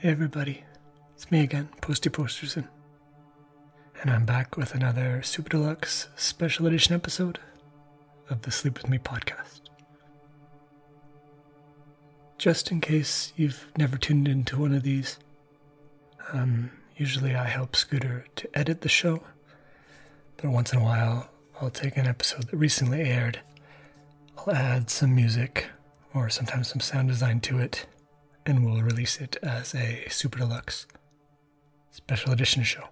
Hey everybody, it's me again, Posty Posterson. And I'm back with another Super Deluxe special edition episode of the Sleep With Me podcast. Just in case you've never tuned into one of these, um, usually I help Scooter to edit the show, but once in a while I'll take an episode that recently aired, I'll add some music or sometimes some sound design to it and we'll release it as a super deluxe special edition show.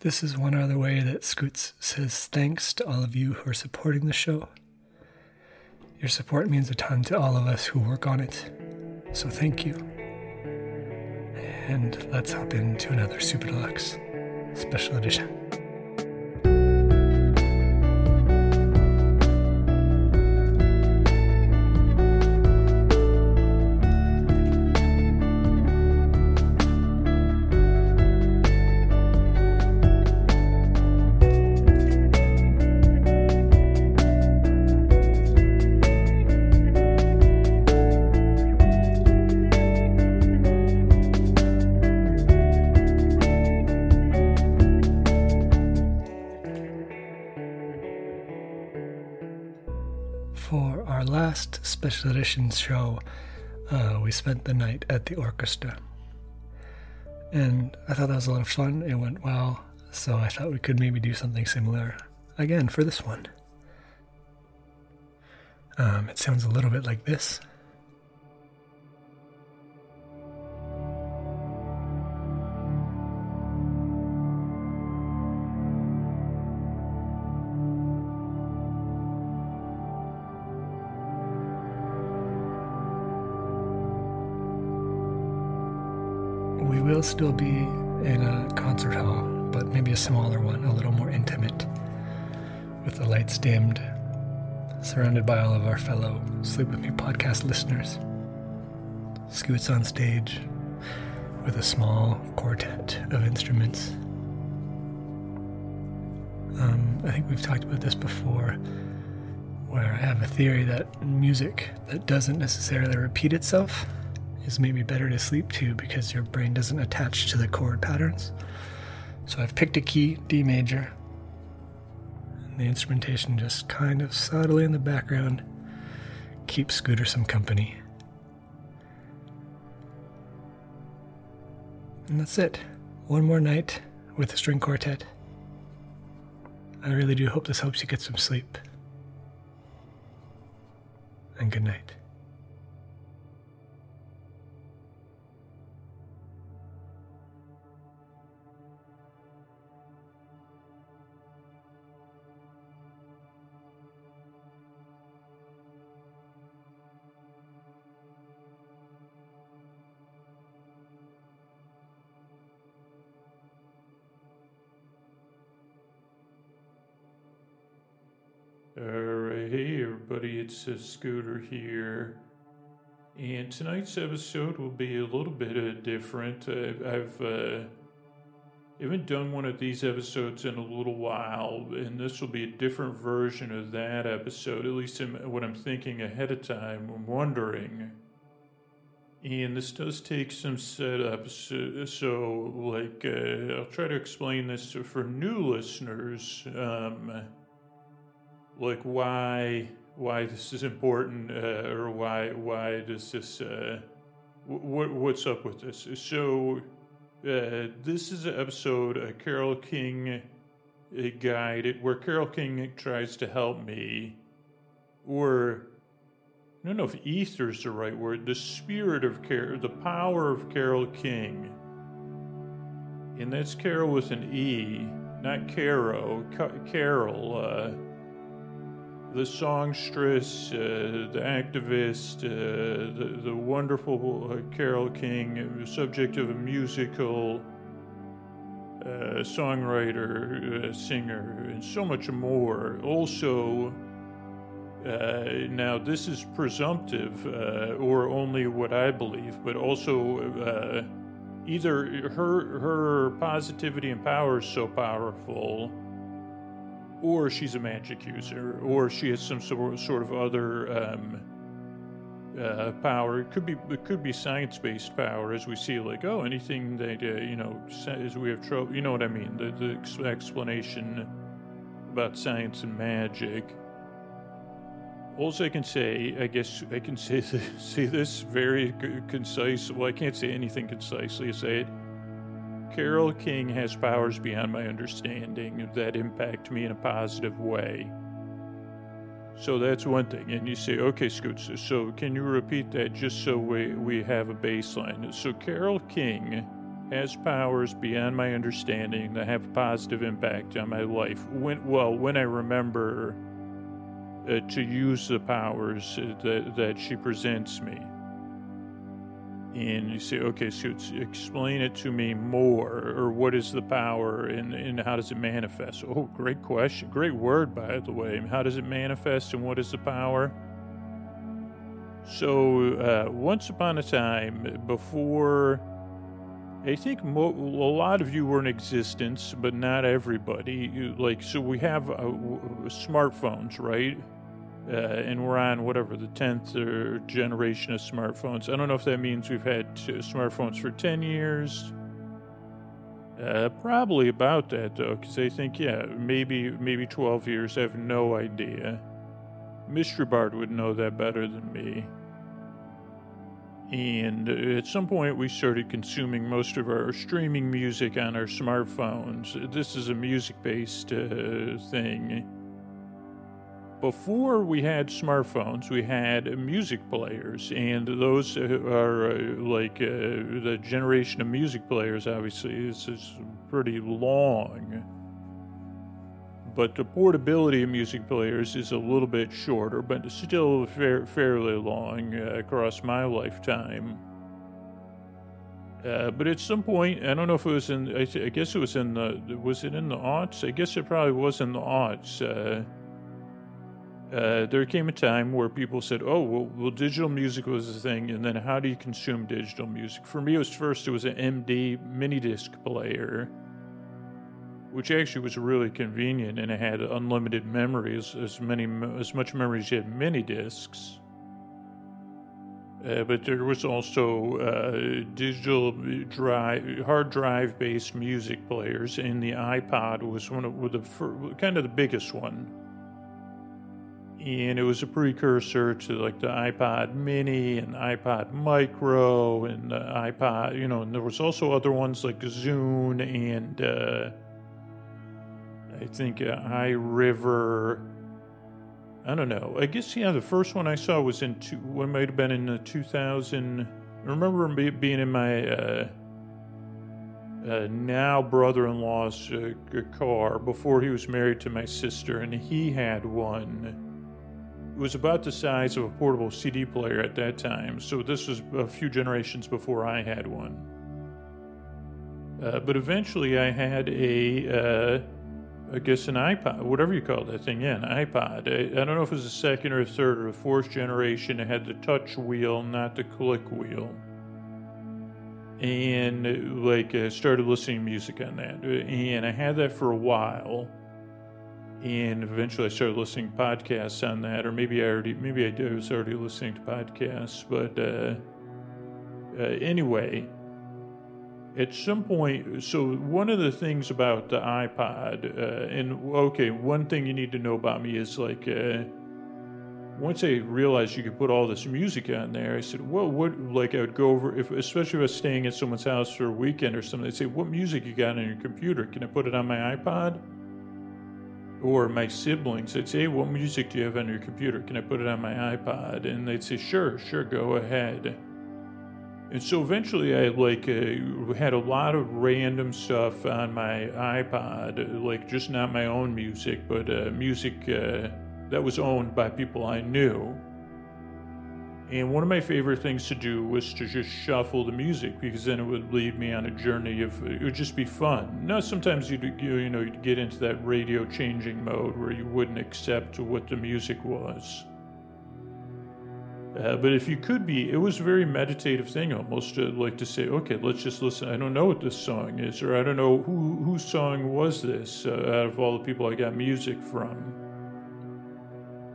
This is one other way that Scoots says thanks to all of you who are supporting the show. Your support means a ton to all of us who work on it, so thank you. And let's hop into another super deluxe special edition. Last show, uh, we spent the night at the orchestra. And I thought that was a lot of fun. It went well, so I thought we could maybe do something similar again for this one. Um, it sounds a little bit like this. Will still be in a concert hall, but maybe a smaller one, a little more intimate, with the lights dimmed, surrounded by all of our fellow Sleep With Me podcast listeners. Scoots on stage with a small quartet of instruments. Um, I think we've talked about this before, where I have a theory that music that doesn't necessarily repeat itself is maybe better to sleep to because your brain doesn't attach to the chord patterns. So I've picked a key, D major, and the instrumentation just kind of subtly in the background keeps Scooter some company. And that's it. One more night with the string quartet. I really do hope this helps you get some sleep. And good night. It's uh, Scooter here. And tonight's episode will be a little bit uh, different. I've, I've uh, haven't done one of these episodes in a little while, and this will be a different version of that episode, at least in what I'm thinking ahead of time. I'm wondering. And this does take some setup, so, so like, uh, I'll try to explain this for new listeners. Um, like why why this is important uh, or why why does this uh, what what's up with this? So uh, this is an episode a carole king a guide. Where carole king tries to help me or i don't know if ether is the right word the spirit of carol the power of carole king. And that's carol with an e not caro carol uh, the songstress, uh, the activist, uh, the, the wonderful uh, Carole King, subject of a musical, uh, songwriter, uh, singer, and so much more. Also, now this is presumptive, or only what I believe, but also either her her positivity and power is so powerful or she's a magic user, or she has some sort of, other um, uh, power. It could be it could be science based power, as we see like oh anything that uh, you know as we have trouble. You know what I mean? The the ex- explanation about science and magic. Also, I can say, I guess I can say say this very concise. Well, I can't say anything concisely. I say it. Carole King has powers beyond my understanding that impact me in a positive way. So that's one thing. And you say, okay, Scoots, so can you repeat that just so we, we have a baseline? So Carole King has powers beyond my understanding that have a positive impact on my life. When, well, when I remember uh, to use the powers that, that she presents me and you say, okay, so explain it to me more, or what is the power and, and how does it manifest? Oh, great question. Great word, by the way. How does it manifest and what is the power? So, uh, once upon a time, before, I think mo- a lot of you were in existence, but not everybody. Like, so we have uh, smartphones, right? Uh, and we're on whatever the 10th or generation of smartphones. I don't know if that means we've had smartphones for 10 years. Uh, probably about that though, because I think yeah, maybe maybe 12 years. I have no idea. Mr. Bard would know that better than me. And at some point, we started consuming most of our streaming music on our smartphones. This is a music based uh, thing before we had smartphones, we had music players, and those are uh, like uh, the generation of music players. Obviously, this is pretty long, but the portability of music players is a little bit shorter, but still fa- fairly long uh, across my lifetime. Uh, but at some point, I don't know if it was in. I, guess it was in the. Was it in the aughts? I guess it probably was in the aughts uh, uh, there came a time where people said, "Oh, well, well, digital music was a thing," and then how do you consume digital music? For me, it was first it was an MD mini disc player, which actually was really convenient, and it had unlimited memories, as many as much memory as you had mini discs. Uh, but there was also uh, digital drive, hard drive based music players, and the iPod was one of the kind of the biggest one and it was a precursor to like the iPod Mini and iPod Micro and the iPod, you know, and there was also other ones like Zune and uh, I think uh, iRiver. I don't know. I guess yeah, the first one I saw was in two, what might have been in the 2000. I remember being in my uh, uh, now brother-in-law's uh, car before he was married to my sister, and he had one was about the size of a portable CD player at that time, so this was a few generations before I had one. Uh, but eventually I had a, uh, I guess an iPod, whatever you call that thing, yeah, an iPod. I, I, don't know if it was the second or third or fourth generation. It had the touch wheel, not the click wheel. And like, I started listening to music on that. And I had that for a while and eventually I started listening to podcasts on that, or maybe I already, maybe I was already listening to podcasts, but uh, uh, anyway, at some point, so one of the things about the iPod, uh, and okay, one thing you need to know about me is like, uh, once I realized you could put all this music on there, I said, well, what, like I would go over, if, especially if I was staying at someone's house for a weekend or something, they'd say, what music you got on your computer? Can I put it on my iPod? Or my siblings, they'd say, hey, what music do you have on your computer? Can I put it on my iPod? And they'd say, sure, sure, go ahead. And so eventually I like uh, had a lot of random stuff on my iPod, like just not my own music, but uh, music uh, that was owned by people I knew. And one of my favorite things to do was to just shuffle the music because then it would lead me on a journey of it would just be fun. Now sometimes you'd you, know you'd get into that radio changing mode where you wouldn't accept what the music was. Uh, but if you could be, it was a very meditative thing almost to like to say, okay, let's just listen. I don't know what this song is, or I don't know who whose song was this uh, out of all the people I got music from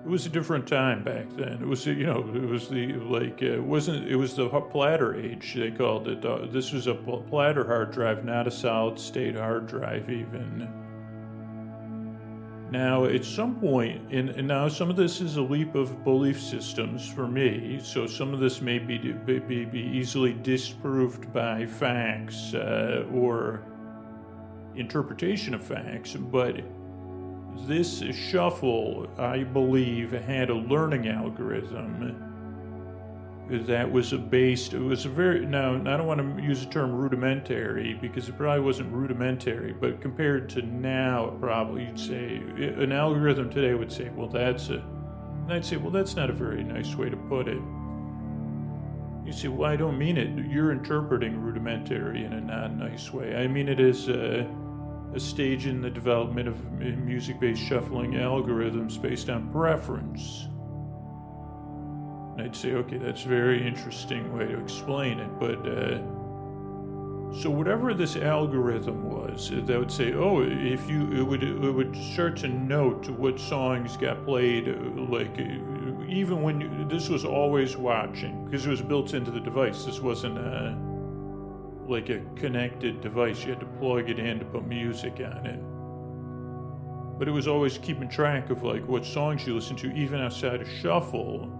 it was a different time back then. It was, you know, it was the like uh, it wasn't it was the platter age they called it. Uh, this was a platter hard drive, not a solid state hard drive even. Now, at some point, and, and now some of this is a leap of belief systems for me, so some of this may be, be, be easily disproved by facts uh, or interpretation of facts, but this shuffle, I believe, had a learning algorithm that was based, it was a very, now, I don't want to use the term rudimentary because it probably wasn't rudimentary, but compared to now, probably you'd say, an algorithm today would say, well, that's a, and I'd say, well, that's not a very nice way to put it. You say, well, I don't mean it. You're interpreting rudimentary in a non nice way. I mean it as a stage in the development of music based shuffling algorithms based on preference. And I'd say, okay, that's a very interesting way to explain it. But uh, so whatever this algorithm was, uh, that would say, oh, if you, it would, it would start to note what songs got played, uh, like uh, even when you, this was always watching because it was built into the device. This wasn't a like a connected device. You had to plug it in to put music on it. But it was always keeping track of like what songs you listened to, even outside of shuffle.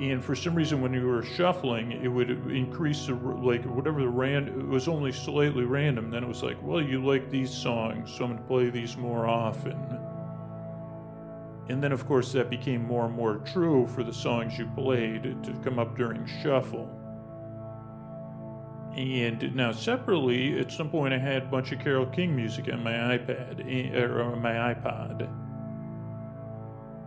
And for some reason, when you were shuffling, it would increase the like whatever the ran. It was only slightly random. Then it was like, well, you like these songs, so I'm going to play these more often. And then, of course, that became more and more true for the songs you played to come up during shuffle. And now, separately, at some point, I had a bunch of Carole King music on my iPad eh, or on my iPod.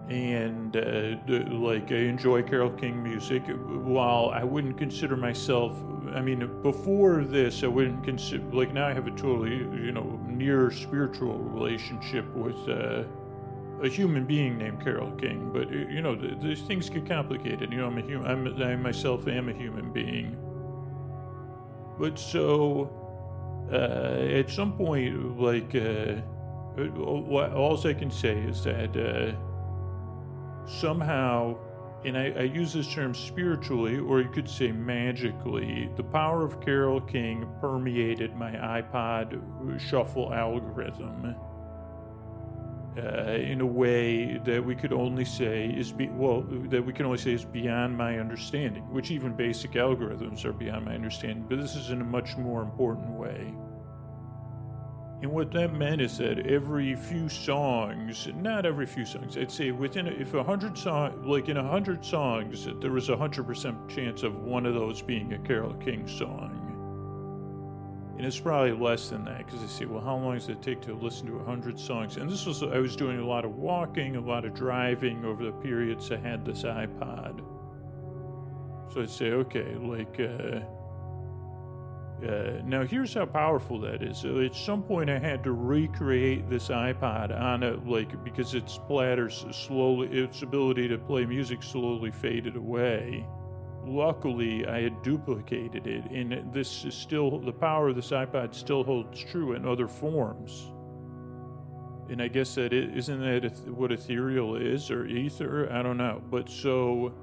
And uh, like, I enjoy Carole King music. While I wouldn't consider myself, I mean, before this, I wouldn't consider, like, now I have a totally, you know, near spiritual relationship with uh, a human being named Carole King. But, you know, these things get complicated. You know, I'm a human, I'm, I myself am a human being but so, uh, at some point, like, uh, all I can say is that uh, somehow, and I, I, use this term spiritually, or you could say magically, the power of Carole King permeated my iPod shuffle algorithm Uh, in a way that we could only say is be, well that we can only say is beyond my understanding which even basic algorithms are beyond my understanding but this is in a much more important way. And what that meant is that every few songs not every few songs i'd say within if a hundred song like in a hundred songs there was a hundred percent chance of one of those being a carole king song and it's probably less than that because I say, well, how long does it take to listen to 100 songs? And this was, I was doing a lot of walking, a lot of driving over the periods I had this iPod. So I'd say, okay, like, uh, uh, now here's how powerful that is. So at some point, I had to recreate this iPod on it, like because its platters slowly, its ability to play music slowly faded away luckily I had duplicated it, and this is still the power of this iPod still holds true in other forms. And I guess that it, isn't that what ethereal is or ether? I don't know. But so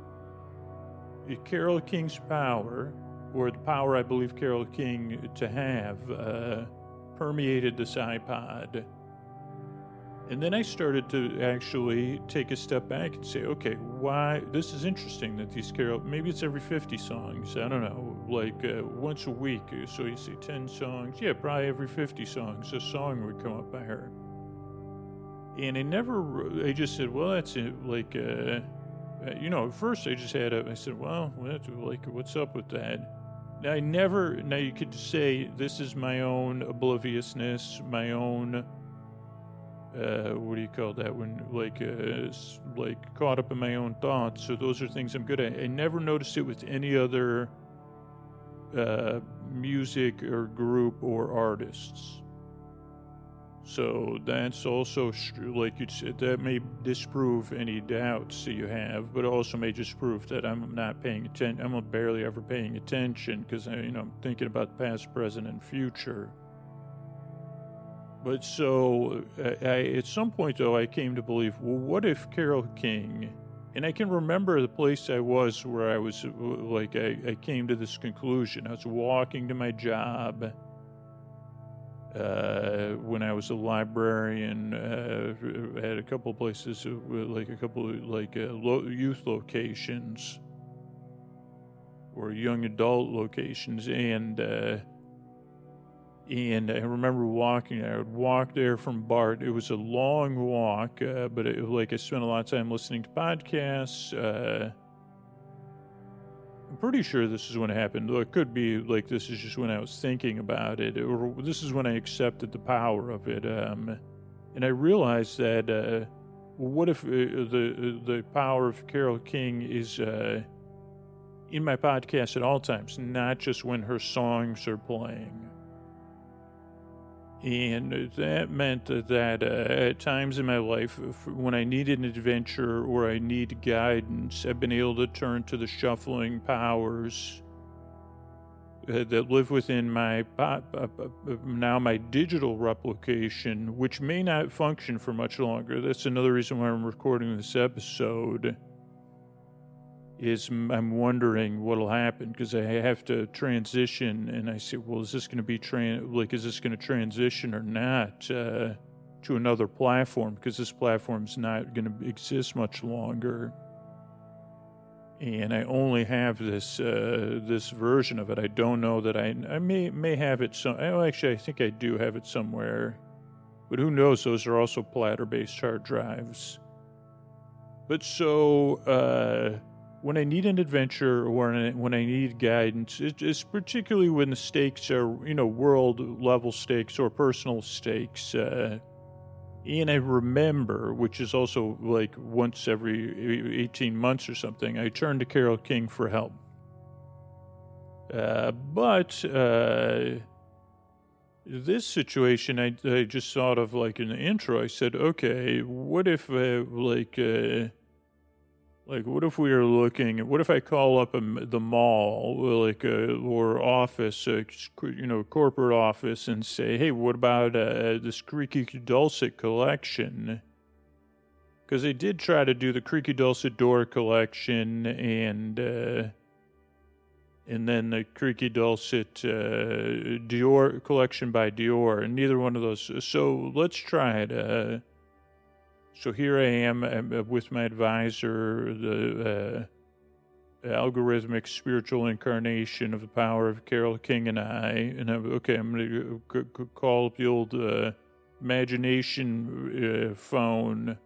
Carole King's power, or the power I believe Carole King to have, uh, permeated this iPod and then I started to actually take a step back and say, okay, why? This is interesting that these Carole, maybe it's every 50 songs. I don't know, like uh, once a week. So you say 10 songs. Yeah, probably every 50 songs, a song would come up by her. And I never, I just said, well, that's it. Like, uh, uh you know, at first I just had a, I said, well, that's like, what's up with that? I never, now you could say, this is my own obliviousness, my own uh, what do you call that when like uh, like caught up in my own thoughts. So those are things i'm good at. I never noticed it with any other uh, music or group or artists. So that's also like you said that may disprove any doubts that you have but also may disprove that i'm not paying attention i'm barely ever paying attention because you know i'm thinking about past present and future But so, I, at some point though, I came to believe, well, what if Carole King, and I can remember the place I was where I was, like, I, I came to this conclusion. I was walking to my job uh, when I was a librarian uh, at a couple places, uh, like a couple of, like uh, lo- youth locations or young adult locations, and uh, and I remember walking. I would walk there from BART. It was a long walk, uh, but it, like I spent a lot of time listening to podcasts. Uh, I'm pretty sure this is when it happened. though It could be like this is just when I was thinking about it, or this is when I accepted the power of it. Um, and I realized that uh, what if uh, the the power of Carole King is uh, in my podcast at all times, not just when her songs are playing. And that meant that uh, at times in my life, when I needed an adventure or I need guidance, I've been able to turn to the shuffling powers uh, that live within my uh, now my digital replication, which may not function for much longer. That's another reason why I'm recording this episode is I'm wondering what'll happen because I have to transition, and I say, well, is this going to be like is this going to transition or not uh, to another platform? Because this platform's not going to exist much longer, and I only have this uh, this version of it. I don't know that I I may may have it some. Oh, actually, I think I do have it somewhere, but who knows? Those are also platter-based hard drives. But so. Uh, when I need an adventure or when I need guidance, it's particularly when the stakes are, you know, world level stakes or personal stakes. Uh, and I remember, which is also like once every 18 months or something, I turn to Carole King for help. Uh, but uh, this situation, I, I, just thought of like in the intro. I said, okay, what if uh, like uh, like, what if we are looking? What if I call up a, the mall, like a, or office, a, you know, corporate office, and say, "Hey, what about uh, this Creaky Dulcet collection?" Because they did try to do the Creaky Dulcet door collection, and uh, and then the Creaky Dulcet uh, Dior collection by Dior, and neither one of those. So let's try it. Uh, so here I am uh, with my advisor, the uh, algorithmic spiritual incarnation of the power of Carole King and I. And I'm, okay, I'm going to call up the old uh, imagination uh, phone.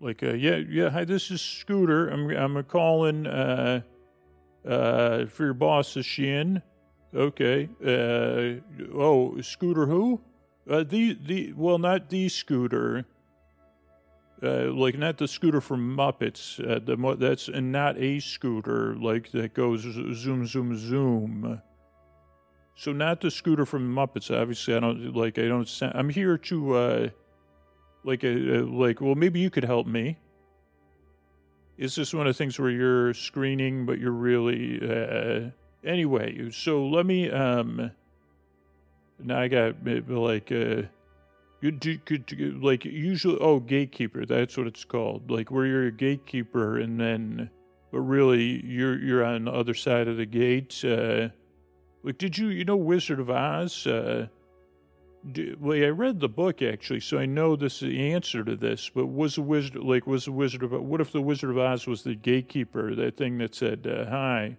Like, uh, yeah, yeah, hi, this is Scooter. I'm, I'm calling uh, uh, for your boss, is she in? Okay. Uh, oh, Scooter who? Uh, the the well, not the scooter. Uh, like not the scooter from Muppets. Uh, the that's and not a scooter like that goes zoom zoom zoom. So not the scooter from Muppets. Obviously, I don't like. I don't. I'm here to uh, like a uh, uh, like. Well, maybe you could help me. Is this one of the things where you're screening, but you're really uh, anyway? So let me um I got like uh, do could like usually oh gatekeeper that's what it's called like where you're a gatekeeper and then but really you're you're on the other side of the gate. Uh, like did you you know Wizard of Oz? Uh, do, well, I read the book actually, so I know this is the answer to this. But was the wizard like was the Wizard of what if the Wizard of Oz was the gatekeeper? That thing that said uh, hi.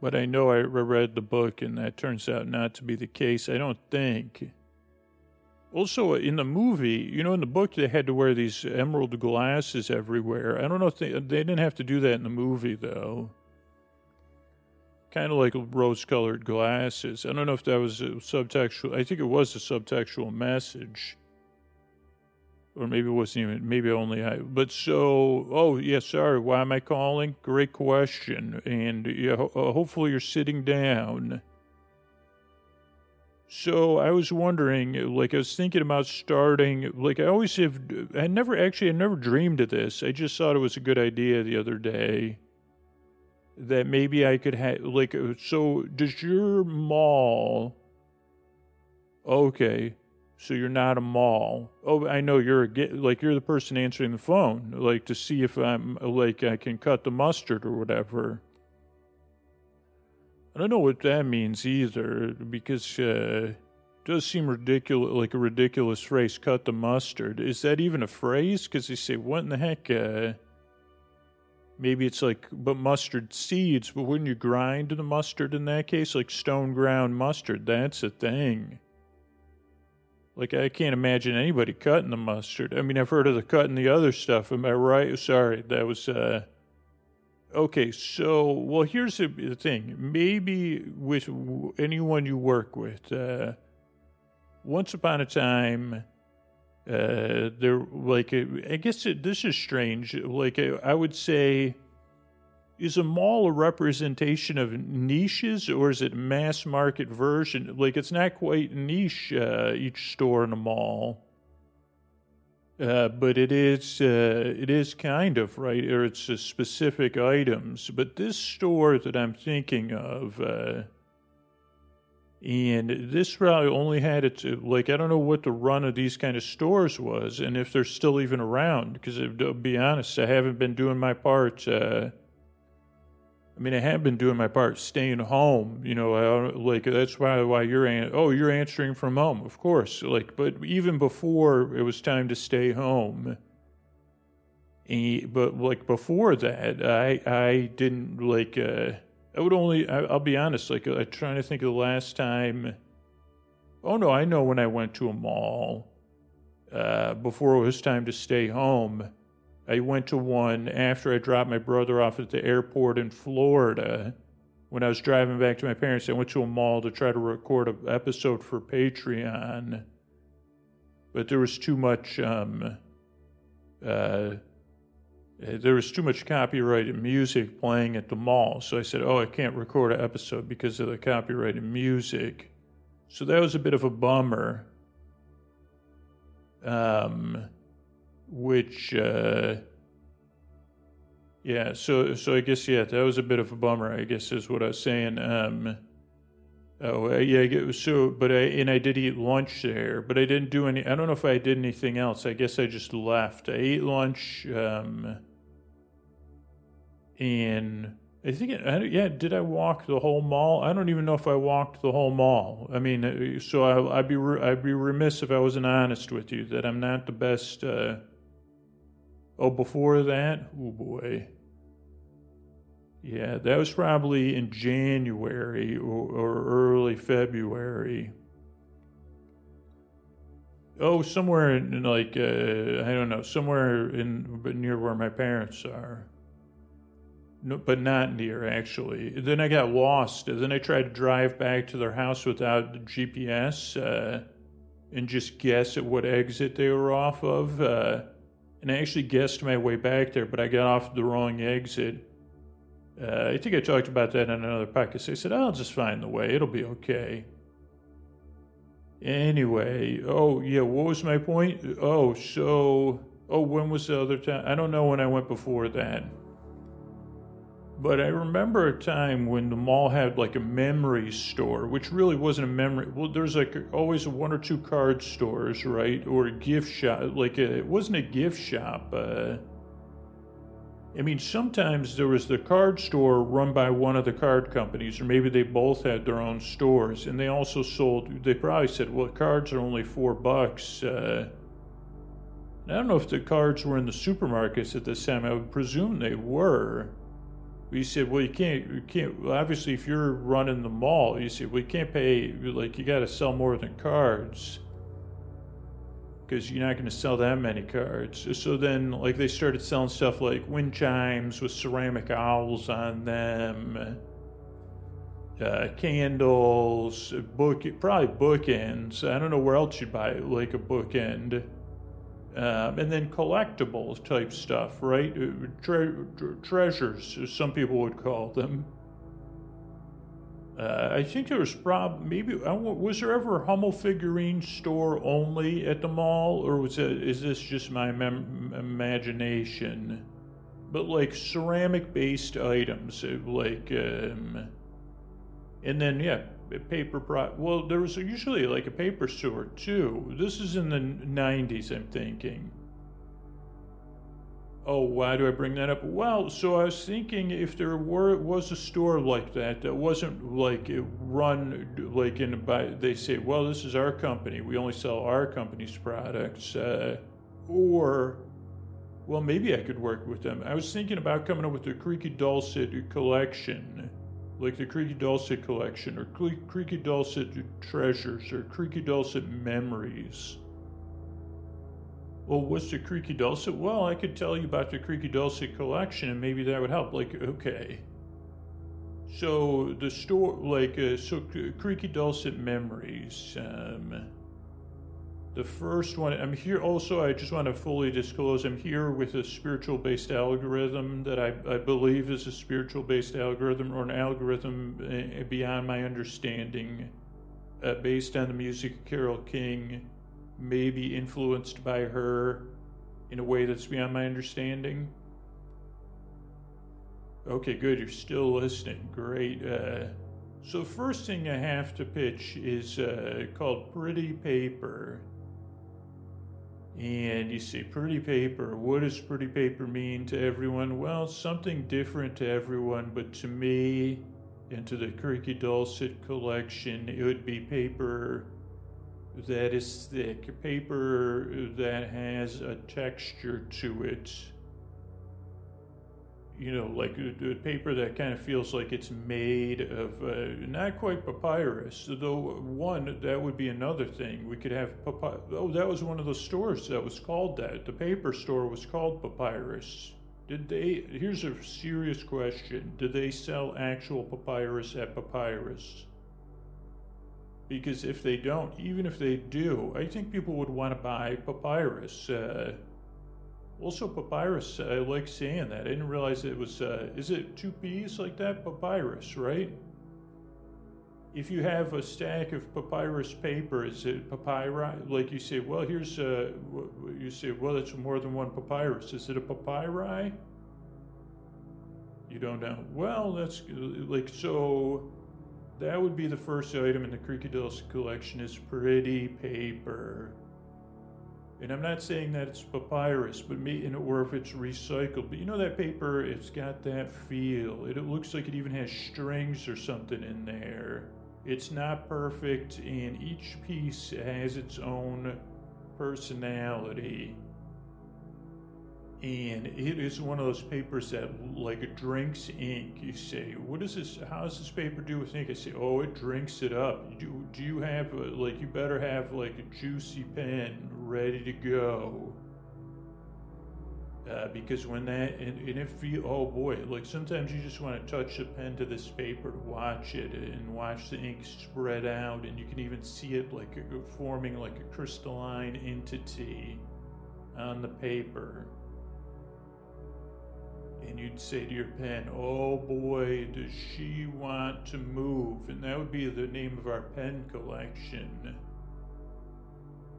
But I know I read the book, and that turns out not to be the case. I don't think. Also, in the movie, you know, in the book, they had to wear these emerald glasses everywhere. I don't know if they, they didn't have to do that in the movie, though. Kind of like rose colored glasses. I don't know if that was a subtextual, I think it was a subtextual message or maybe it wasn't even maybe only I. But so, oh yeah, sorry. Why am I calling? Great question. And yeah, ho- uh, hopefully you're sitting down. So I was wondering, like I was thinking about starting. Like I always have, I never actually, I never dreamed of this. I just thought it was a good idea the other day. That maybe I could have, like, uh, so does your mall? Okay, so you're not a mall. Oh, I know you're a like you're the person answering the phone, like to see if I'm like I can cut the mustard or whatever. I don't know what that means either, because uh, it does seem ridiculous, like a ridiculous phrase. Cut the mustard. Is that even a phrase? Because they say, "What in the heck?" Uh, maybe it's like, but mustard seeds. But wouldn't you grind the mustard in that case, like stone ground mustard? That's a thing. Like I can't imagine anybody cutting the mustard. I mean, I've heard of the cutting the other stuff. Am I right? Sorry, that was uh Okay, so well, here's the, thing. Maybe with anyone you work with, uh, once upon a time, uh, there like I guess it, this is strange. Like I would say, is a mall a representation of niches or is it mass market version? Like it's not quite niche uh, each store in a mall. Uh, but it is uh, it is kind of right, or it's specific items. But this store that I'm thinking of, uh, and this probably only had it to, like I don't know what the run of these kind of stores was, and if they're still even around. Because to be honest, I haven't been doing my part uh, I mean, I have been doing my part, staying home. You know, I, like that's why why you're an- oh you're answering from home, of course. Like, but even before it was time to stay home. And, but like before that, I I didn't like. Uh, I would only. I, will be honest. Like, I'm trying to think of the last time. Oh no, I know when I went to a mall. Uh, before it was time to stay home I went to one after I dropped my brother off at the airport in Florida. When I was driving back to my parents, I went to a mall to try to record an episode for Patreon. But there was too much, um, uh, there was too much copyrighted music playing at the mall. So I said, oh, I can't record an episode because of the copyrighted music. So that was a bit of a bummer. Um, which uh, yeah so so i guess yeah that was a bit of a bummer i guess is what i was saying um oh uh, yeah so but i and i did eat lunch there but i didn't do any i don't know if i did anything else i guess i just left i ate lunch um and I think, it, yeah, did I walk the whole mall? I don't even know if I walked the whole mall. I mean, uh, so I, would be I'd be remiss if I wasn't honest with you that I'm not the best uh, Oh, before that? Oh boy. Yeah, that was probably in January or, or early February. Oh, somewhere in like uh, I don't know, somewhere in near where my parents are. No, but not near actually. Then I got lost. Then I tried to drive back to their house without the GPS uh, and just guess at what exit they were off of. Uh, and I actually guessed my way back there, but I got off the wrong exit. Uh, I think I talked about that in another podcast. I said, I'll just find the way, it'll be okay. Anyway, oh, yeah, what was my point? Oh, so, oh, when was the other time? I don't know when I went before that. But I remember a time when the mall had like a memory store, which really wasn't a memory. Well, there's like always one or two card stores, right? Or a gift shop. Like a, it wasn't a gift shop. Uh, I mean, sometimes there was the card store run by one of the card companies, or maybe they both had their own stores, and they also sold. They probably said, "Well, cards are only four bucks." Uh, I don't know if the cards were in the supermarkets at this time. I would presume they were we said, well, you can't, you can't. Well, obviously, if you're running the mall, you said, well, you can't pay. Like, you got to sell more than cards because you're not going to sell that many cards. So then, like, they started selling stuff like wind chimes with ceramic owls on them, uh, candles, book, probably bookends. I don't know where else you'd buy like a bookend. Um, and then collectibles type stuff, right? Uh, tre- treasures, as some people would call them. Uh, I think there was prob maybe was there ever a Hummel figurine store only at the mall, or was it is this just my mem- imagination? But like ceramic based items, uh, like um, and then yeah, paper pro. Well, there was usually like a paper store too. This is in the '90s, I'm thinking. Oh, why do I bring that up? Well, so I was thinking if there were was a store like that that wasn't like it run like in by they say, well, this is our company, we only sell our company's products, uh, or well, maybe I could work with them. I was thinking about coming up with the Creaky Dulcet collection, like the Creaky Dulcet collection, or Creaky Dulcet treasures, or Creaky Dulcet memories. Well, what's the Creaky Dulcet? Well, I could tell you about the Creaky Dulcet collection, and maybe that would help. Like, okay. So the store, like, uh, so Creaky Dulcet memories. Um, the first one, I'm here also, I just want to fully disclose, I'm here with a spiritual based algorithm that I, I believe is a spiritual based algorithm or an algorithm uh, beyond my understanding, uh, based on the music of Carole King maybe influenced by her in a way that's beyond my understanding. Okay, good. You're still listening. Great. Uh, so, first thing I have to pitch is uh, called Pretty Paper. And you say, Pretty Paper. What does Pretty Paper mean to everyone? Well, something different to everyone, but to me and to the Creaky Dulcet collection, it would be paper that is thick, paper that has a texture to it. You know, like a, paper that kind of feels like it's made of uh, not quite papyrus, though one, that would be another thing. We could have papyrus. Oh, that was one of the stores that was called that. The paper store was called Papyrus. Did they, here's a serious question. Did they sell actual papyrus at Papyrus? because if they don't, even if they do, I think people would want to buy papyrus. Uh, also, papyrus, I like saying that. I didn't realize it was, uh, is it two P's like that? Papyrus, right? If you have a stack of papyrus paper, is it papyri? Like you say, well, here's, uh, you say, well, it's more than one papyrus. Is it a papyri? You don't know. Well, that's like, so that would be the first item in the Dulcet collection is pretty paper. And I'm not saying that it's papyrus, but me, or if it's recycled. But you know that paper, it's got that feel. It, it looks like it even has strings or something in there. It's not perfect, and each piece has its own personality and it is one of those papers that like drinks ink. You say, "What is this? How does this paper do with ink?" I say, "Oh, it drinks it up." Do do you have a, like you better have like a juicy pen ready to go? Uh, because when that and, and if you oh boy, like sometimes you just want to touch the pen to this paper to watch it and watch the ink spread out, and you can even see it like forming like a crystalline entity on the paper and you'd say to your pen, Oh boy, does she want to move? And that would be the name of our pen collection.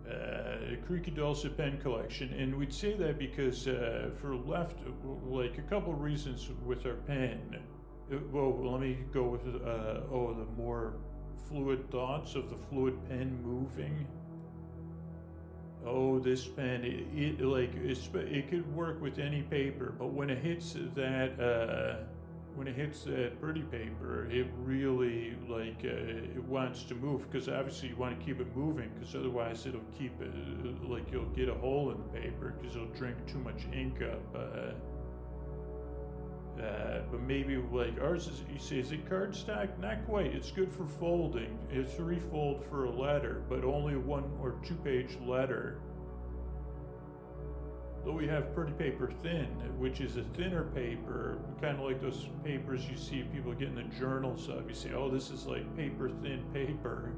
Uh, Creaky Dulcet pen collection. And we'd say that because uh, for left, like a couple reasons with our pen. Uh, well, let me go with, uh, oh, the more fluid thoughts of the fluid pen moving oh, this pen, it, it like it could work with any paper, but when it hits that, uh, when it hits that pretty paper, it really like uh, it wants to move because obviously you want to keep it moving because otherwise it'll keep it like you'll get a hole in the paper because it'll drink too much ink up. Uh, uh, but maybe like ours is, you say, is it cardstock? Not quite. It's good for folding. It's three fold for a letter, but only one or two page letter. Though we have pretty paper thin, which is a thinner paper, kind of like those papers you see people get in the journals of. You say, oh, this is like paper thin paper.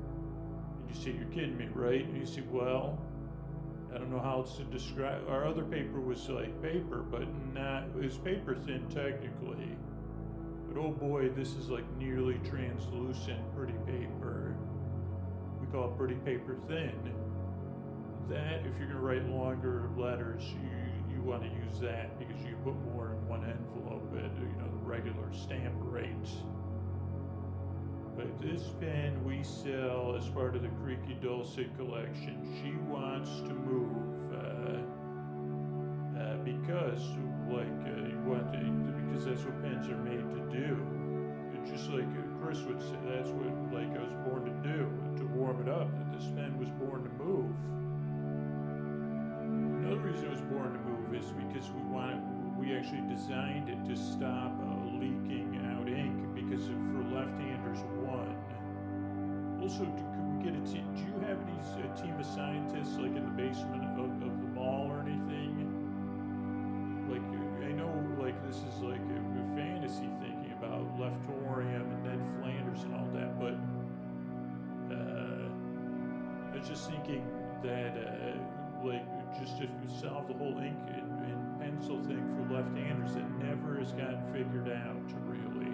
And you say, you're kidding me, right? And you say, well, I don't know how else to describe. Our other paper was like paper, but not. It was paper thin technically. But oh boy, this is like nearly translucent, pretty paper. We call it pretty paper thin. That, if you're to write longer letters, you you want to use that because you put more in one envelope at you know the regular stamp rates. but this pen we sell as part of the Creaky Dulcet collection. She wants like, uh, want to, because that's what pens are made to do. Just like Chris would say, that's what, like, I was born to do, to warm it up. That this pen was born to move. Another reason it was born to move is because we wanted, we actually designed it to stop uh, leaking out ink because of, for left-handers one. Also, do, could we get a team? Do you have any a team of scientists like in the basement of, of just to solve the whole ink and, and pencil thing for left-handers that never has gotten figured out really.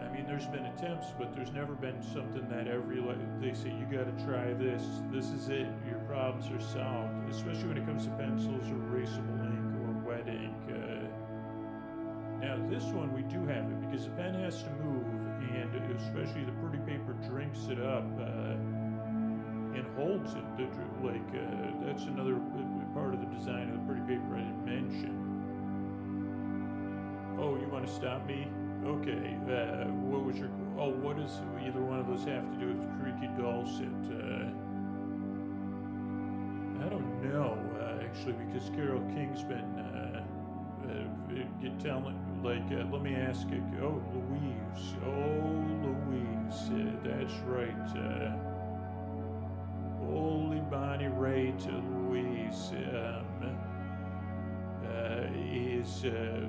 I mean, there's been attempts, but there's never been something that every they say you got to try this. This is it. Your problems are solved. Especially when it comes to pencils or erasable ink or wet ink. Uh, now this one we do have it because the pen has to move, and especially the pretty paper drinks it up. Uh, and holds it. The, like uh, that's another part of the design of the pretty paper I didn't mention. Oh, you want to stop me? Okay. Uh, what was your? Oh, what does either one of those have to do with Creaky Dulcet? Uh, I don't know uh, actually because Carole King's been uh, uh, telling like uh, let me ask it. Oh, Louise. Oh, Louise. That's right. Holy Bonnie Raitt Louise um, uh, is uh,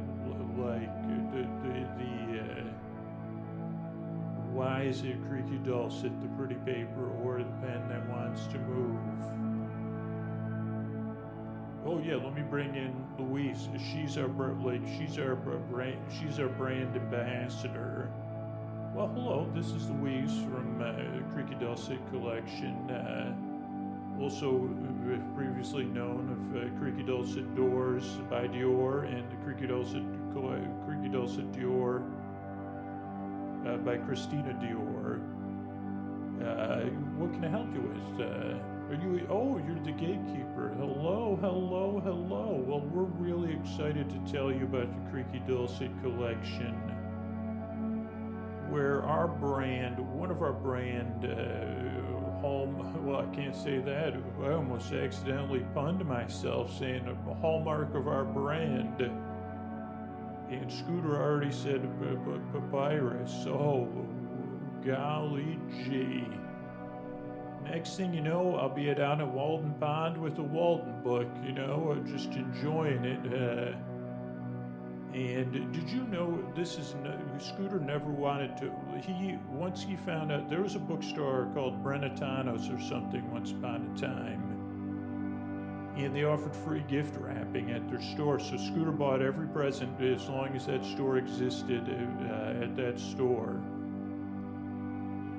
like the the, the uh, why is it creaky dulcet, the pretty paper, or the pen that wants to move? Oh yeah, let me bring in Louise. She's our like she's our brand she's our brand ambassador. Well, hello. This is Louise from uh, Creaky Dulcet Collection. Uh, also previously known of uh, Creaky Dulcet Doors by Dior and Creaky Dulcet, Creaky Dulcet Dior uh, by Christina Dior. Uh, what can I help you with? Uh, are you? Oh, you're the gatekeeper. Hello, hello, hello. Well, we're really excited to tell you about the Creaky Dulcet collection where our brand, one of our brand uh, well, I can't say that. I almost accidentally punned myself saying a hallmark of our brand. And Scooter already said papyrus. Oh, golly gee. Next thing you know, I'll be down at Walden Pond with a Walden book, you know, just enjoying it. Uh, and did you know this is Scooter never wanted to? He once he found out there was a bookstore called Brentano's or something once upon a time, and they offered free gift wrapping at their store. So Scooter bought every present as long as that store existed uh, at that store,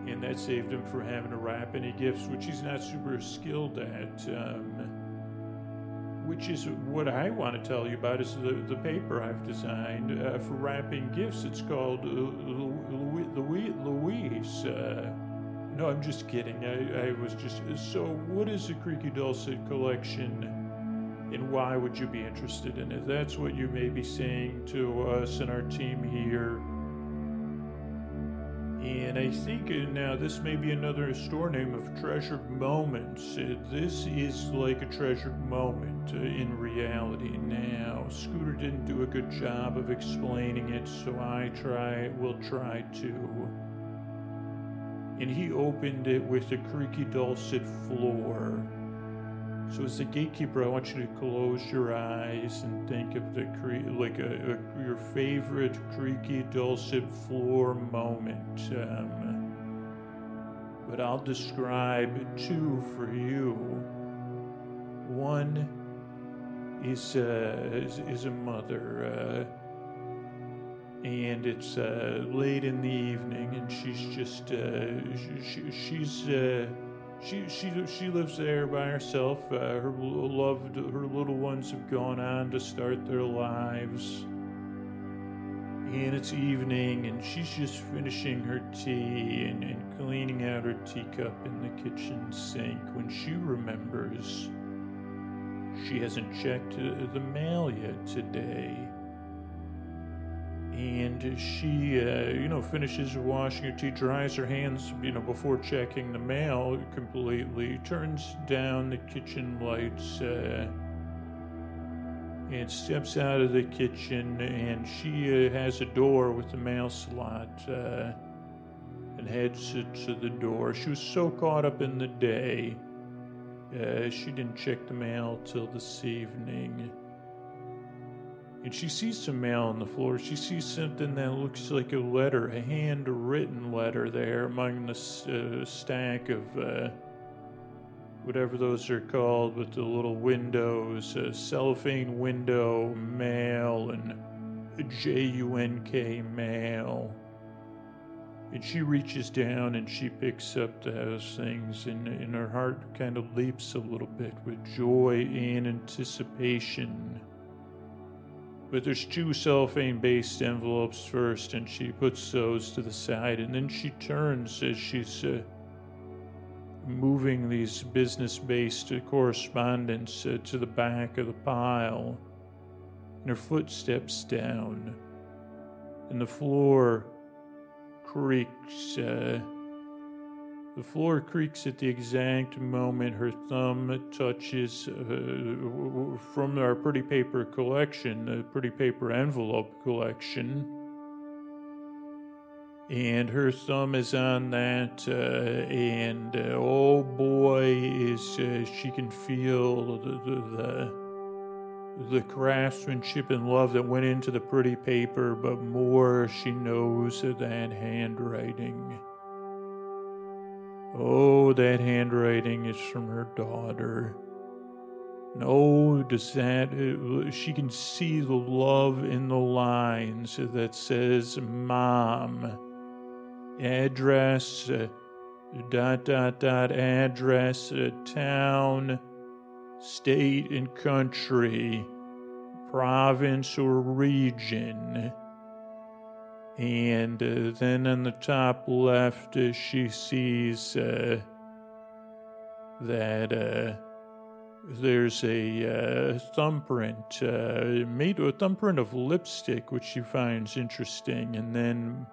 and that saved him from having to wrap any gifts, which he's not super skilled at. Um, which is what I want to tell you about is the, the paper I've designed uh, for wrapping gifts. It's called Louise. Louise. Uh, no, I'm just kidding. I, I was just so. What is the Creaky Dulcet collection, and why would you be interested in it? That's what you may be saying to us and our team here. And I think now this may be another store name of Treasured Moments. Uh, this is like a treasured moment uh, in reality. Now, Scooter didn't do a good job of explaining it, so I try will try to. And he opened it with a creaky dulcet floor. So as the gatekeeper, I want you to close your eyes and think of the like a, a, your favorite creaky dulcet floor moment. Um, but I'll describe two for you. One is uh, is, is, a mother, uh, and it's uh, late in the evening, and she's just uh, she, she's uh, she she she lives there by herself. Uh, her loved her little ones have gone on to start their lives, And it's evening, and she's just finishing her tea and, and cleaning out her teacup in the kitchen sink when she remembers she hasn't checked uh, the mail yet today. And she, uh, you know, finishes washing her tea, dries her hands, you know, before checking the mail completely, turns down the kitchen lights, uh, and steps out of the kitchen. And she uh, has a door with the mail slot uh, and heads to the door. She was so caught up in the day uh, she didn't check the mail till this evening. And she sees some mail on the floor. She sees something that looks like a letter, a handwritten letter there among the uh, stack of uh, whatever those are called with the little windows, uh, cellophane window mail, and J U N K mail. And she reaches down and she picks up those things, and, and her heart kind of leaps a little bit with joy and anticipation. But there's two cellophane based envelopes first, and she puts those to the side, and then she turns as she's uh, moving these business based correspondence uh, to the back of the pile. And her foot steps down, and the floor creaks. Uh, the floor creaks at the exact moment her thumb touches uh, from our pretty paper collection, the pretty paper envelope collection. And her thumb is on that, uh, and uh, oh boy, is uh, she can feel the, the, the the craftsmanship and love that went into the pretty paper, but more she knows that handwriting. Oh, that handwriting is from her daughter. No, does that, she can see the love in the lines that says mom. Address, uh, dot, dot, dot, address, uh, town state and country, province or region. And uh, then on the top left, uh, she sees uh, that uh, there's a uh, thumbprint, uh, made a thumbprint of lipstick, which she finds interesting. And then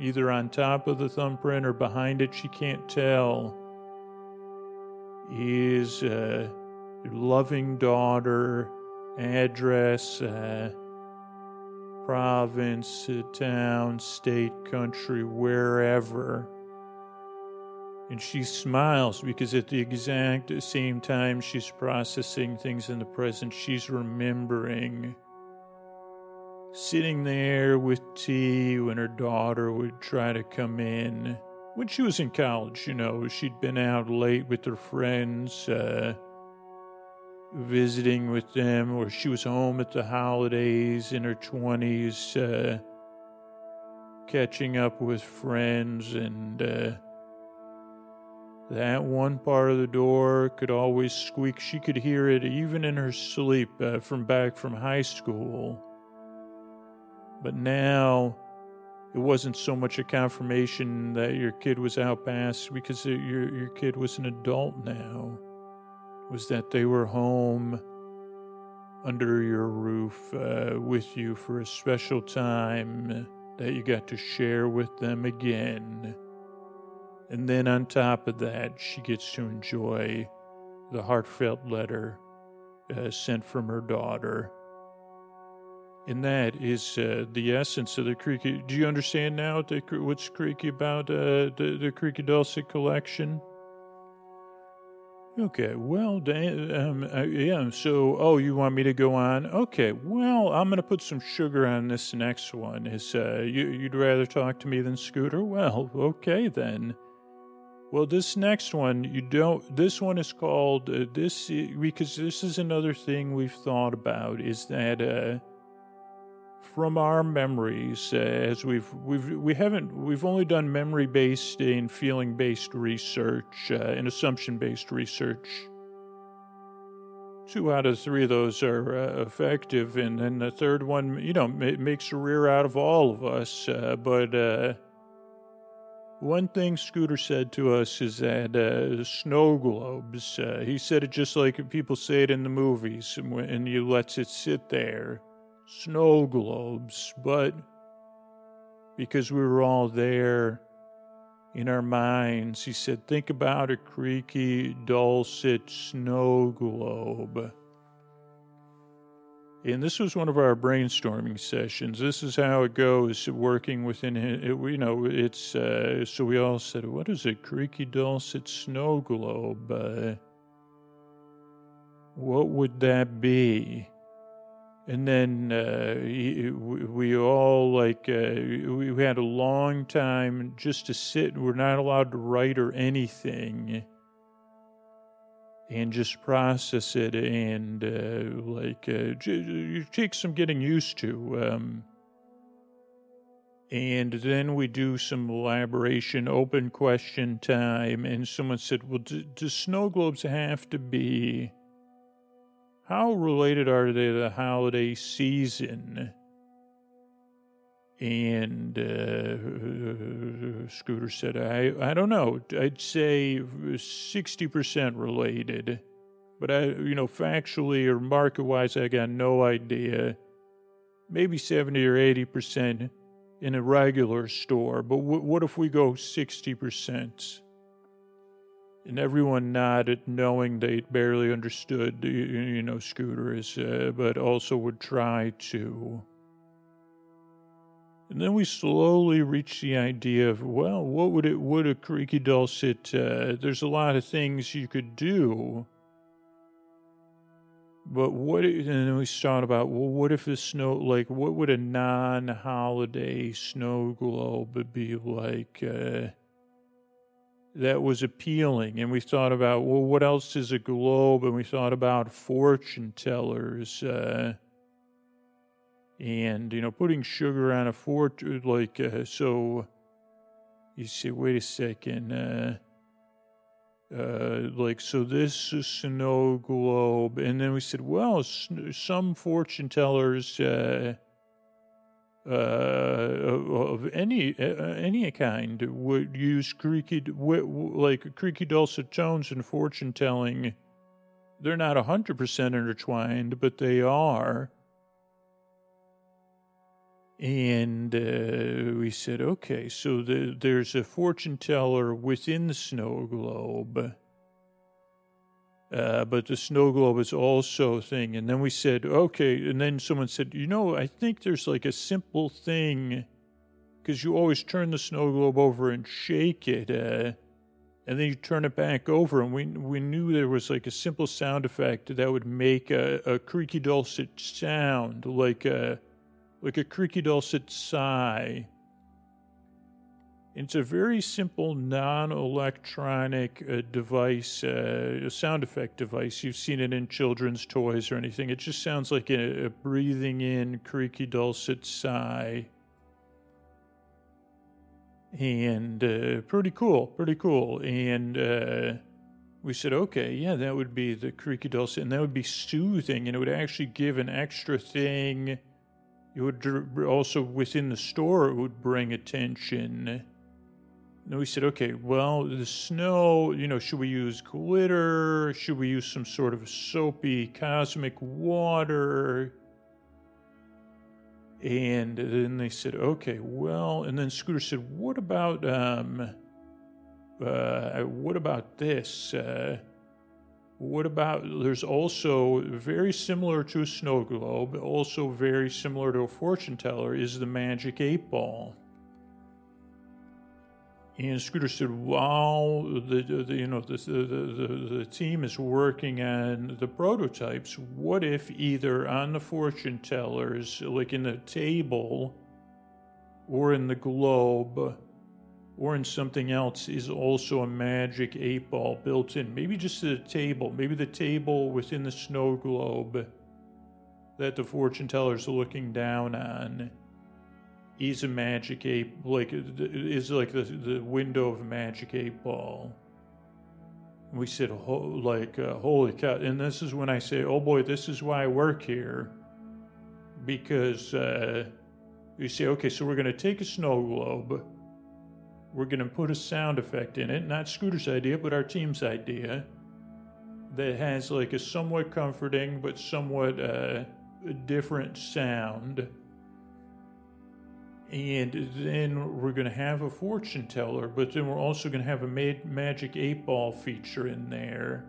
either on top of the thumbprint or behind it, she can't tell, is a loving daughter, address, uh, province, town, state, country, wherever. And she smiles because at the exact same time she's processing things in the present, she's remembering sitting there with tea when her daughter would try to come in. When she was in college, you know, she'd been out late with her friends. Uh, visiting with them, or she was home at the holidays in her 20s, uh, catching up with friends, and uh, that one part of the door could always squeak. She could hear it even in her sleep uh, from back from high school. But now, it wasn't so much a confirmation that your kid was out past because your your kid was an adult now was that they were home under your roof uh, with you for a special time that you got to share with them again. And then on top of that, she gets to enjoy the heartfelt letter uh, sent from her daughter. And that is uh, the essence of the Creaky. Do you understand now the, what's Creaky about uh, the, the Creaky Dulcet collection? Okay, well, um, uh, yeah, so, oh, you want me to go on? Okay, well, I'm going to put some sugar on this next one. Is, uh, you, you'd rather talk to me than Scooter? Well, okay then. Well, this next one, you don't, this one is called, uh, this, because this is another thing we've thought about, is that, uh, from our memories, as we've we've we haven't we've only done memory based and feeling based research uh, and assumption based research two out of three of those are uh, effective, and then the third one, you know, ma- makes a rear out of all of us. Uh, but uh, one thing Scooter said to us is that uh, snow globes. Uh, he said it just like people say it in the movies, and, and you lets it sit there. Snow globes, but because we were all there in our minds, he said, think about a creaky, dulcet snow globe. And this was one of our brainstorming sessions. This is how it goes, working within it. You know, it's uh, so we all said, "What is a creaky, dulcet snow globe? Uh, what would that be?" And then uh, we all like uh, we had a long time just to sit. We're not allowed to write or anything, and just process it and uh, like uh, it takes some getting used to. Um, and then we do some elaboration, open question time. And someone said, "Well, do snow globes have to be?" How related are they to the holiday season? And uh, Scooter said, I, I don't know. I'd say 60% related. But I, you know, factually or market wise, I got no idea. Maybe 70 or 80% in a regular store. But w- what if we go 60%? And everyone nodded, knowing they barely understood, you, know, Scooter is, uh, but also would try to. And then we slowly reached the idea of, well, what would it, would a creaky dulcet, uh, there's a lot of things you could do. But what, and then we thought about, well, what if the snow, like, what would a non holiday snow globe be like? Uh, that was appealing. And we thought about, well, what else is a globe? And we thought about fortune tellers. Uh, and, you know, putting sugar on a fortune, like, uh, so you say, wait a second. Uh, uh, like, so this is snow globe. And then we said, well, some fortune tellers, uh, uh, of any uh, any kind would use creaky like creaky dulcet tones in fortune telling. They're not hundred percent intertwined, but they are. And uh, we said, okay, so the, there's a fortune teller within the snow globe. Uh, but the snow globe is also a thing. And then we said, okay. And then someone said, you know, I think there's like a simple thing because you always turn the snow globe over and shake it. Uh, and then you turn it back over. And we, we knew there was like a simple sound effect that would make a, a creaky dulcet sound, like a, like a creaky dulcet sigh. It's a very simple non-electronic uh, device, uh, a sound effect device. You've seen it in children's toys or anything. It just sounds like a, a breathing in, creaky, dulcet sigh. And uh, pretty cool, pretty cool. And uh, we said, okay, yeah, that would be the creaky, dulcet, and that would be soothing, and it would actually give an extra thing. It would also within the store, it would bring attention. And we said, okay, well, the snow, you know, should we use glitter? Should we use some sort of soapy cosmic water? And then they said, okay, well, and then Scooter said, what about, um, uh, what about this? Uh, what about, there's also very similar to a snow globe, also very similar to a fortune teller, is the magic eight ball. And Scooter said, "While the, the you know the the the team is working on the prototypes, what if either on the fortune tellers, like in the table, or in the globe, or in something else, is also a magic eight ball built in? Maybe just the table, maybe the table within the snow globe that the fortune tellers are looking down on." Is a magic eight like is like the the window of a magic eight ball We said, like, uh, holy cow. And this is when I say, oh boy, this is why I work here. Because uh, we say, okay, so we're going to take a snow globe. We're going to put a sound effect in it, not Scooter's idea, but our team's idea, that has like a somewhat comforting but somewhat uh, different sound and then we're going to have a fortune teller, but then we're also going to have a ma- magic eight ball feature in there.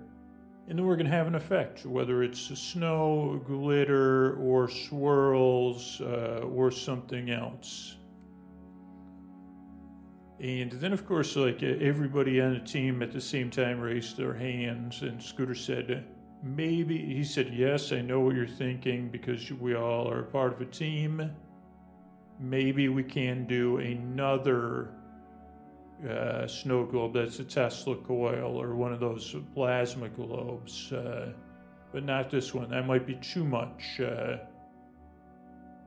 And then we're going to have an effect, whether it's snow, glitter, or swirls, uh, or something else. And then, of course, like everybody on the team at the same time raised their hands, and Scooter said, Maybe, he said, Yes, I know what you're thinking because we all are part of a team maybe we can do another uh, snow globe that's a Tesla coil or one of those plasma globes, uh, but not this one. That might be too much. Uh,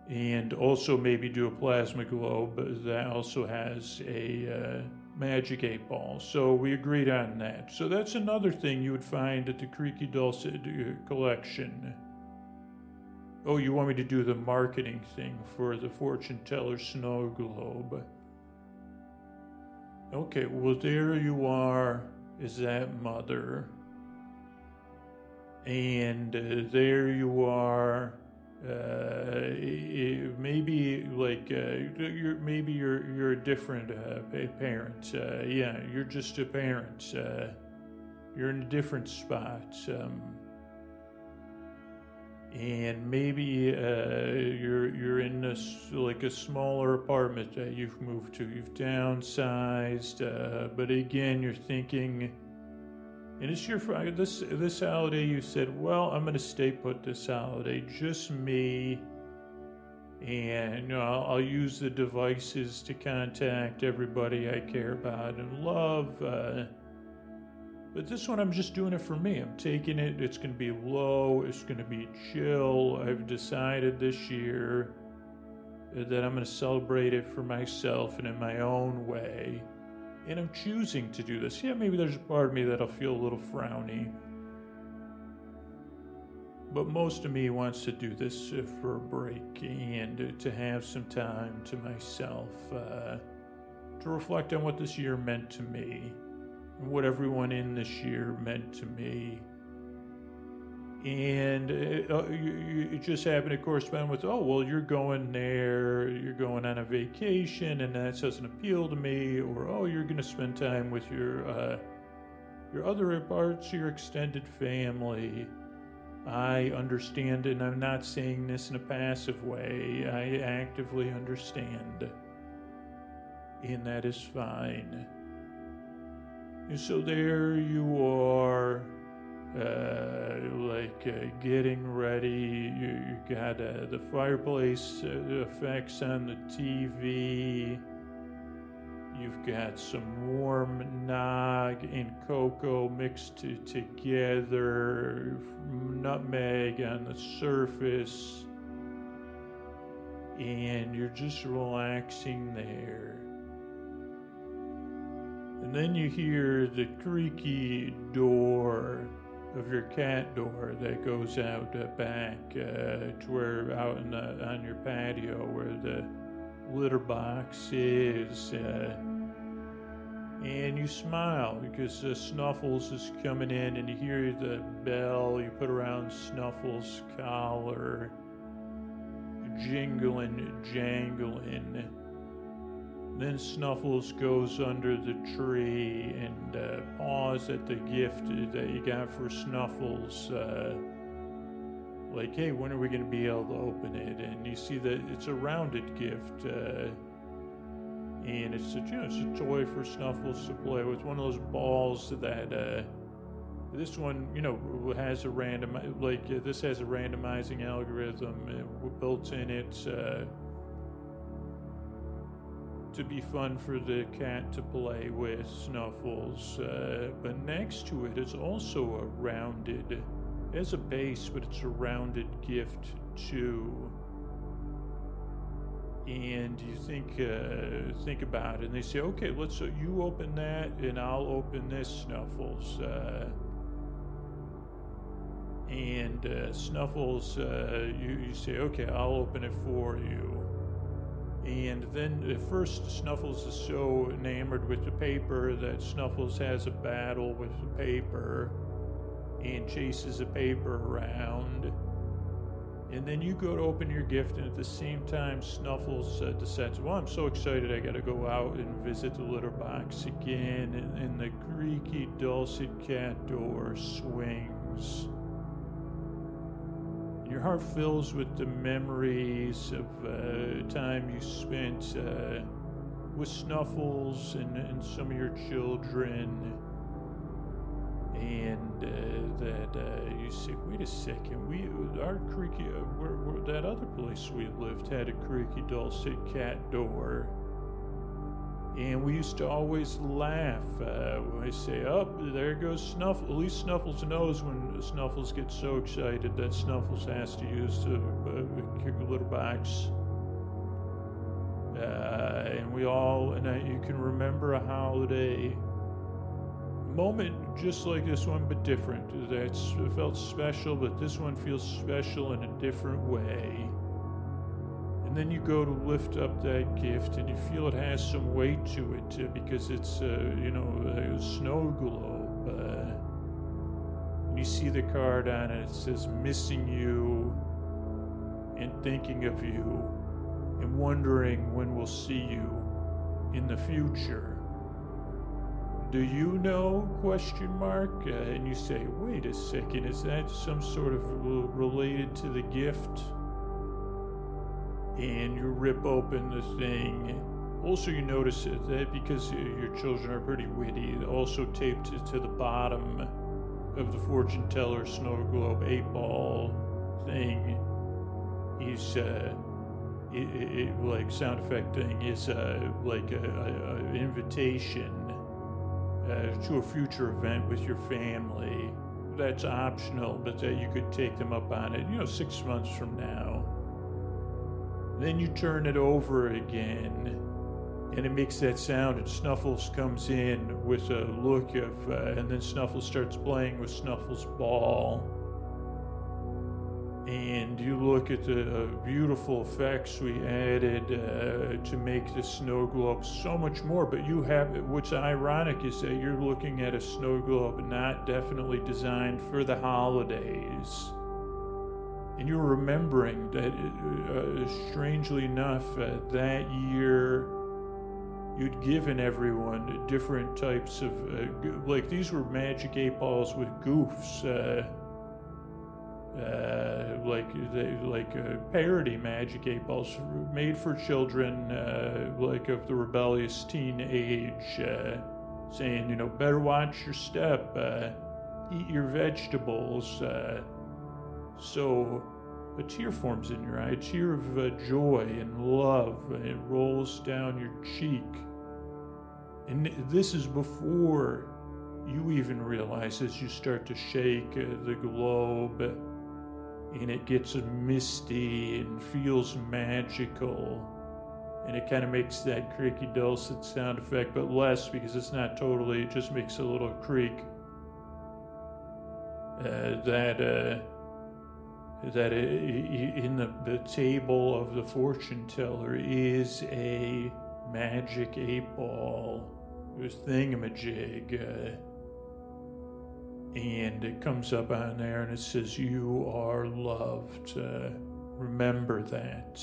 and also maybe do a plasma globe that also has a uh, magic eight ball. So we agreed on that. So that's another thing you would find at the Creaky Dulcet uh, collection. Oh, you want me to do the marketing thing for the fortune teller snow globe? Okay, well, there you are, is that mother. And uh, there you are. Uh, maybe like uh, you're maybe you're you're a different uh, parent. Uh, yeah, you're just a parent. Uh, you're in a different spot. Um, and maybe uh, you're you're in a, like a smaller apartment that you've moved to. You've downsized, uh, but again, you're thinking, and it's your this this holiday. You said, "Well, I'm going to stay put this holiday, just me." And you know, I'll, I'll, use the devices to contact everybody I care about and love. Uh, but this one, I'm just doing it for me. I'm taking it. It's going to be low. It's going to be chill. I've decided this year that I'm going to celebrate it for myself and in my own way. And I'm choosing to do this. Yeah, maybe there's a part of me that'll feel a little frowny. But most of me wants to do this for a break and to have some time to myself, uh, to reflect on what this year meant to me what everyone in this year meant to me. And it, uh, you, it, just happened to correspond with, oh, well, you're going there, you're going on a vacation, and that doesn't appeal to me. Or, oh, you're going to spend time with your, uh, your other parts, your extended family. I understand, and I'm not saying this in a passive way. I actively understand. And that is fine. And so there you are, uh, like uh, getting ready. You, you got uh, the fireplace uh, effects on the TV. You've got some warm nog and cocoa mixed to, together, nutmeg on the surface, and you're just relaxing there. And then you hear the creaky door of your cat door that goes out back uh, to where out the, on your patio where the litter box is. Uh, and you smile because uh, Snuffles is coming in, and you hear the bell you put around Snuffles' collar, jingling, jangling. Then Snuffles goes under the tree and uh, paws at the gift that you got for Snuffles. Uh, like, hey, when are we going to be able to open it? And you see that it's a rounded gift. Uh, and it's a, you know, it's a toy for Snuffles to play with. One of those balls that uh, this one, you know, has a random, like, uh, this has a randomizing algorithm uh, built in it to be fun for the cat to play with Snuffles. Uh, but next to it is also a rounded, as a base, but it's a rounded gift too. and you think uh, think about it, and they say, "Okay, let's uh, you open that, and I'll open this, Snuffles." Uh, and uh, Snuffles, uh, you, you say, "Okay, I'll open it for you." And then at first, Snuffles is so enamored with the paper that Snuffles has a battle with the paper and chases the paper around. And then you go to open your gift, and at the same time, Snuffles uh, decides, Well, I'm so excited, I gotta go out and visit the litter box again. And, and the creaky, dulcet cat door swings. Your heart fills with the memories of uh, time you spent uh, with Snuffles and, and some of your children. And uh, that uh, you say, wait a second, we our creaky, uh, we're, we're, that other place we lived had a creaky dulcet cat door, and we used to always laugh uh, when I say, "Up oh, there goes Snuffles." At least Snuffles knows when Snuffles gets so excited that Snuffles has to use the uh, kick a little box. Uh, and we all, and I, you can remember a holiday moment just like this one, but different. That's felt special, but this one feels special in a different way. And then you go to lift up that gift, and you feel it has some weight to it uh, because it's, uh, you know, a snow globe. Uh, and you see the card on it. It says "missing you" and thinking of you, and wondering when we'll see you in the future do you know question mark uh, and you say wait a second is that some sort of related to the gift and you rip open the thing also you notice that because your children are pretty witty also taped to the bottom of the fortune teller snow globe eight ball thing is uh, it, it, like sound effect thing is uh, like an invitation uh, to a future event with your family. That's optional, but that you could take them up on it, you know, six months from now. Then you turn it over again, and it makes that sound, and Snuffles comes in with a look of, uh, and then Snuffles starts playing with Snuffles' ball. And you look at the uh, beautiful effects we added uh, to make the snow globe so much more. But you have what's ironic is that you're looking at a snow globe not definitely designed for the holidays and you're remembering that uh, uh strangely enough uh, that year you'd given everyone different types of uh, like these were magic eight balls with goofs uh, like they, like uh, parody Magic Eight Balls made for children, uh, like of the rebellious teen age, uh, saying you know better watch your step, uh, eat your vegetables. Uh, so a tear forms in your eye, a tear of joy and love, and it rolls down your cheek. And this is before you even realize as you start to shake the globe and it gets misty and feels magical. And it kind of makes that creaky dulcet sound effect, but less because it's not totally, it just makes a little creak. Uh, that, uh, that in the, the table of the fortune teller is a magic eight ball, this thingamajig. Uh, and it comes up on there and it says, You are loved. Uh, remember that.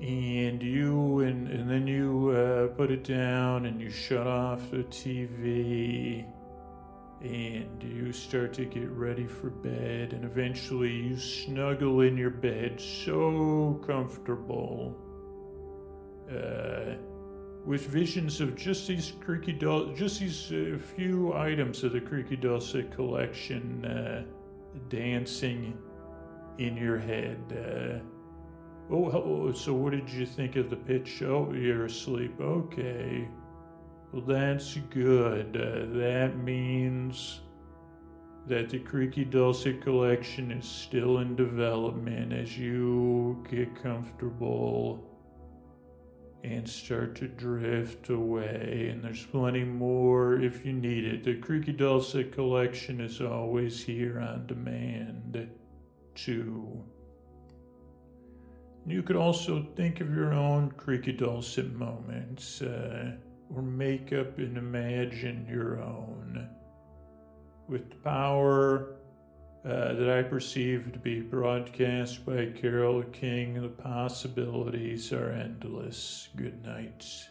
And you, and, and then you uh, put it down and you shut off the TV and you start to get ready for bed. And eventually you snuggle in your bed so comfortable. Uh, with visions of just these creaky dul- just these uh, few items of the creaky dulcet collection uh, dancing in your head. Uh, oh, so what did you think of the pitch? Oh, you're asleep. Okay. Well, that's good. Uh, that means that the Creaky Dulcet collection is still in development as you get comfortable and start to drift away. And there's plenty more if you need it. The Creaky Dulcet collection is always here on demand, too. You could also think of your own creaky dulcet moments, uh, or make up and imagine your own. With the power uh, that I perceive to be broadcast by Carole King, the possibilities are endless. Good night.